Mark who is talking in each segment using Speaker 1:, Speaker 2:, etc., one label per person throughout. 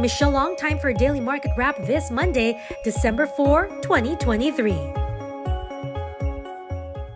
Speaker 1: Michelle Long. Time for a daily market wrap this Monday, December 4, 2023.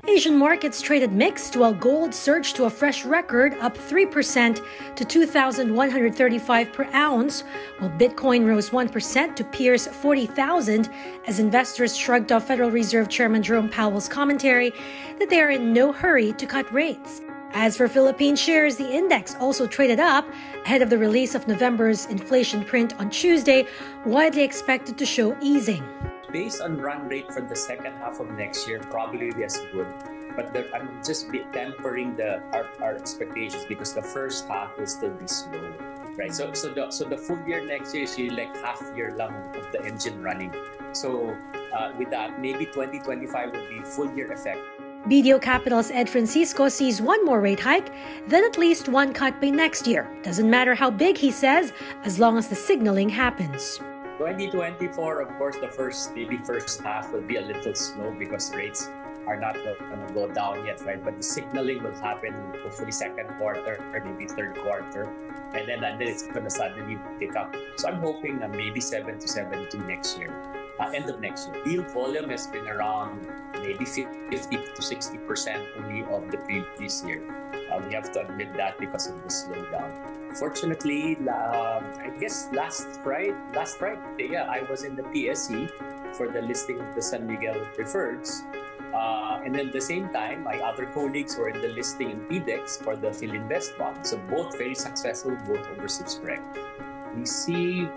Speaker 1: Asian markets traded mixed while gold surged to a fresh record, up 3% to 2,135 per ounce, while Bitcoin rose 1% to pierce 40,000 as investors shrugged off Federal Reserve Chairman Jerome Powell's commentary that they are in no hurry to cut rates. As for Philippine shares, the index also traded up ahead of the release of November's inflation print on Tuesday, widely expected to show easing.
Speaker 2: Based on run rate for the second half of next year, probably as good. But the, I'm just tempering the our, our, expectations because the first half will still be slow, right? So so the so the full year next year is really like half year long of the engine running. So uh, with that, maybe 2025 will be full year effect.
Speaker 1: BDO Capital's Ed Francisco sees one more rate hike, then at least one cut by next year. Doesn't matter how big, he says, as long as the signaling happens.
Speaker 2: 2024, of course, the first maybe first half will be a little slow because rates are not going to go down yet, right? But the signaling will happen hopefully second quarter or maybe third quarter, and then and then it's going to suddenly pick up. So I'm hoping uh, maybe seven to seventy next year uh, end of next year. Deal volume has been around maybe 50 to 60 percent only of the previous year. Uh, we have to admit that because of the slowdown. Fortunately, uh, I guess last Friday, last Friday, yeah, I was in the PSE for the listing of the San Miguel preferreds. Uh, and at the same time, my other colleagues were in the listing in PDEX for the Filinvest bond. So both very successful, both oversubscribed. We see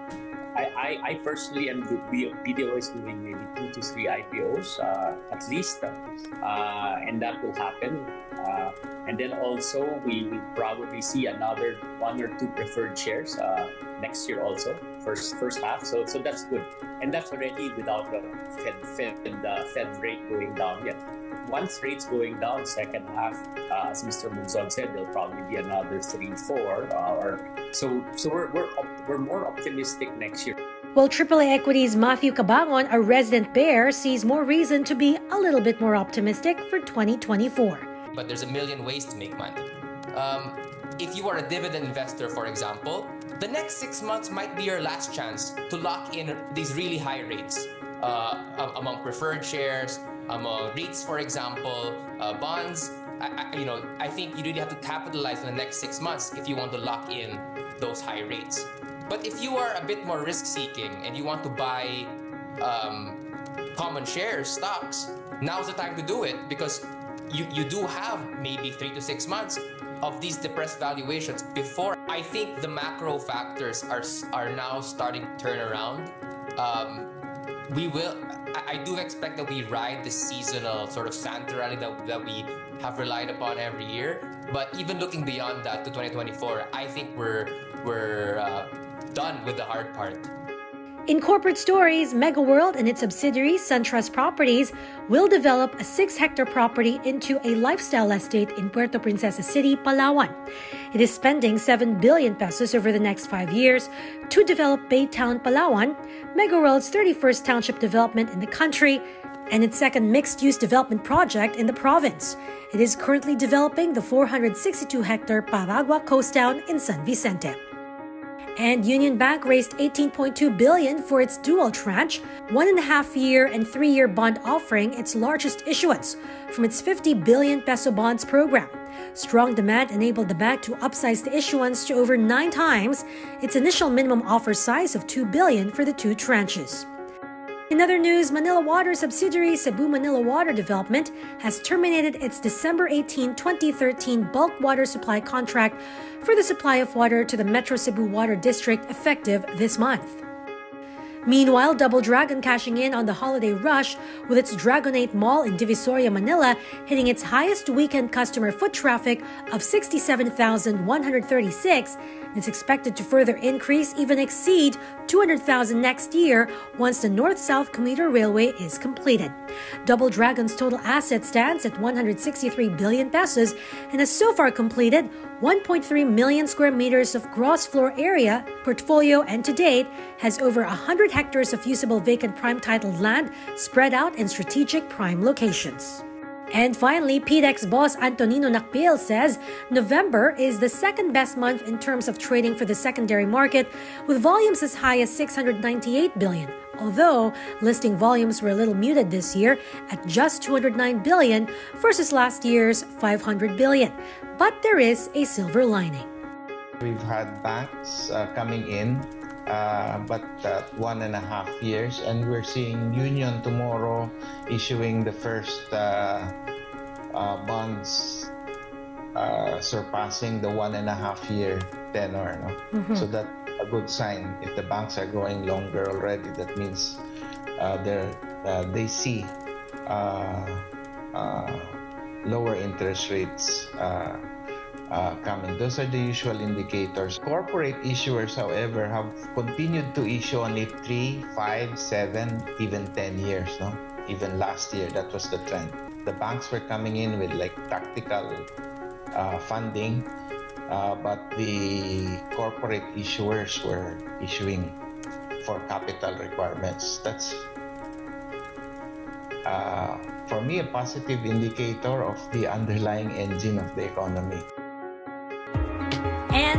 Speaker 2: I, I, I personally am good. BDO is doing maybe two to three IPOs uh, at least, uh, and that will happen. Uh, and then also we will probably see another one or two preferred shares uh, next year also first first half. So so that's good, and that's already without the Fed Fed and the Fed rate going down yet. Once rates going down second half, uh, as Mr. Monzon said, there'll probably be another three four uh, or so. So we're we're we're more optimistic next year.
Speaker 1: Well, AAA Equities Matthew Cabangon, a resident bear, sees more reason to be a little bit more optimistic for 2024.
Speaker 3: But there's a million ways to make money. Um, if you are a dividend investor, for example, the next six months might be your last chance to lock in these really high rates uh, among preferred shares, among REITs, for example, uh, bonds. I, I, you know, I think you really have to capitalize in the next six months if you want to lock in those high rates. But if you are a bit more risk seeking and you want to buy um, common shares, stocks, now's the time to do it because you, you do have maybe three to six months of these depressed valuations before I think the macro factors are are now starting to turn around. Um, we will. I, I, do expect that we ride the seasonal sort of Santa rally that, that we have relied upon every year. But even looking beyond that to 2024, I think we're we're uh, done with the hard part.
Speaker 1: In corporate stories, MegaWorld and its subsidiary SunTrust Properties will develop a six hectare property into a lifestyle estate in Puerto Princesa City, Palawan. It is spending 7 billion pesos over the next five years to develop Baytown, Palawan, MegaWorld's 31st township development in the country, and its second mixed use development project in the province. It is currently developing the 462 hectare Paragua Coastown in San Vicente. And Union Bank raised 18.2 billion for its dual tranche, one and a half year and three year bond offering, its largest issuance from its 50 billion peso bonds program. Strong demand enabled the bank to upsize the issuance to over nine times its initial minimum offer size of 2 billion for the two tranches. In other news, Manila Water subsidiary Cebu Manila Water Development has terminated its December 18, 2013 bulk water supply contract for the supply of water to the Metro Cebu Water District effective this month. Meanwhile, Double Dragon cashing in on the holiday rush with its Dragon8 Mall in Divisoria, Manila, hitting its highest weekend customer foot traffic of 67,136. It's expected to further increase, even exceed 200,000 next year once the North South Commuter Railway is completed. Double Dragon's total asset stands at 163 billion pesos and has so far completed 1.3 million square meters of gross floor area portfolio and to date has over 100 hectares of usable vacant prime titled land spread out in strategic prime locations. And finally, PDEX boss Antonino Nakpil says November is the second best month in terms of trading for the secondary market, with volumes as high as 698 billion. Although listing volumes were a little muted this year at just 209 billion versus last year's 500 billion. But there is a silver lining.
Speaker 4: We've had banks uh, coming in uh, but uh, one and a half years. And we're seeing Union tomorrow issuing the first uh, uh bonds uh, surpassing the one and a half year tenor. No? Mm-hmm. So that's a good sign. If the banks are going longer already, that means uh, they're, they see lower interest rates uh, coming. Those are the usual indicators. Corporate issuers, however, have continued to issue only 3, 5, 7, even 10 years. No? Even last year, that was the trend. The banks were coming in with like tactical uh, funding, uh, but the corporate issuers were issuing for capital requirements. That's uh, for me a positive indicator of the underlying engine of the economy.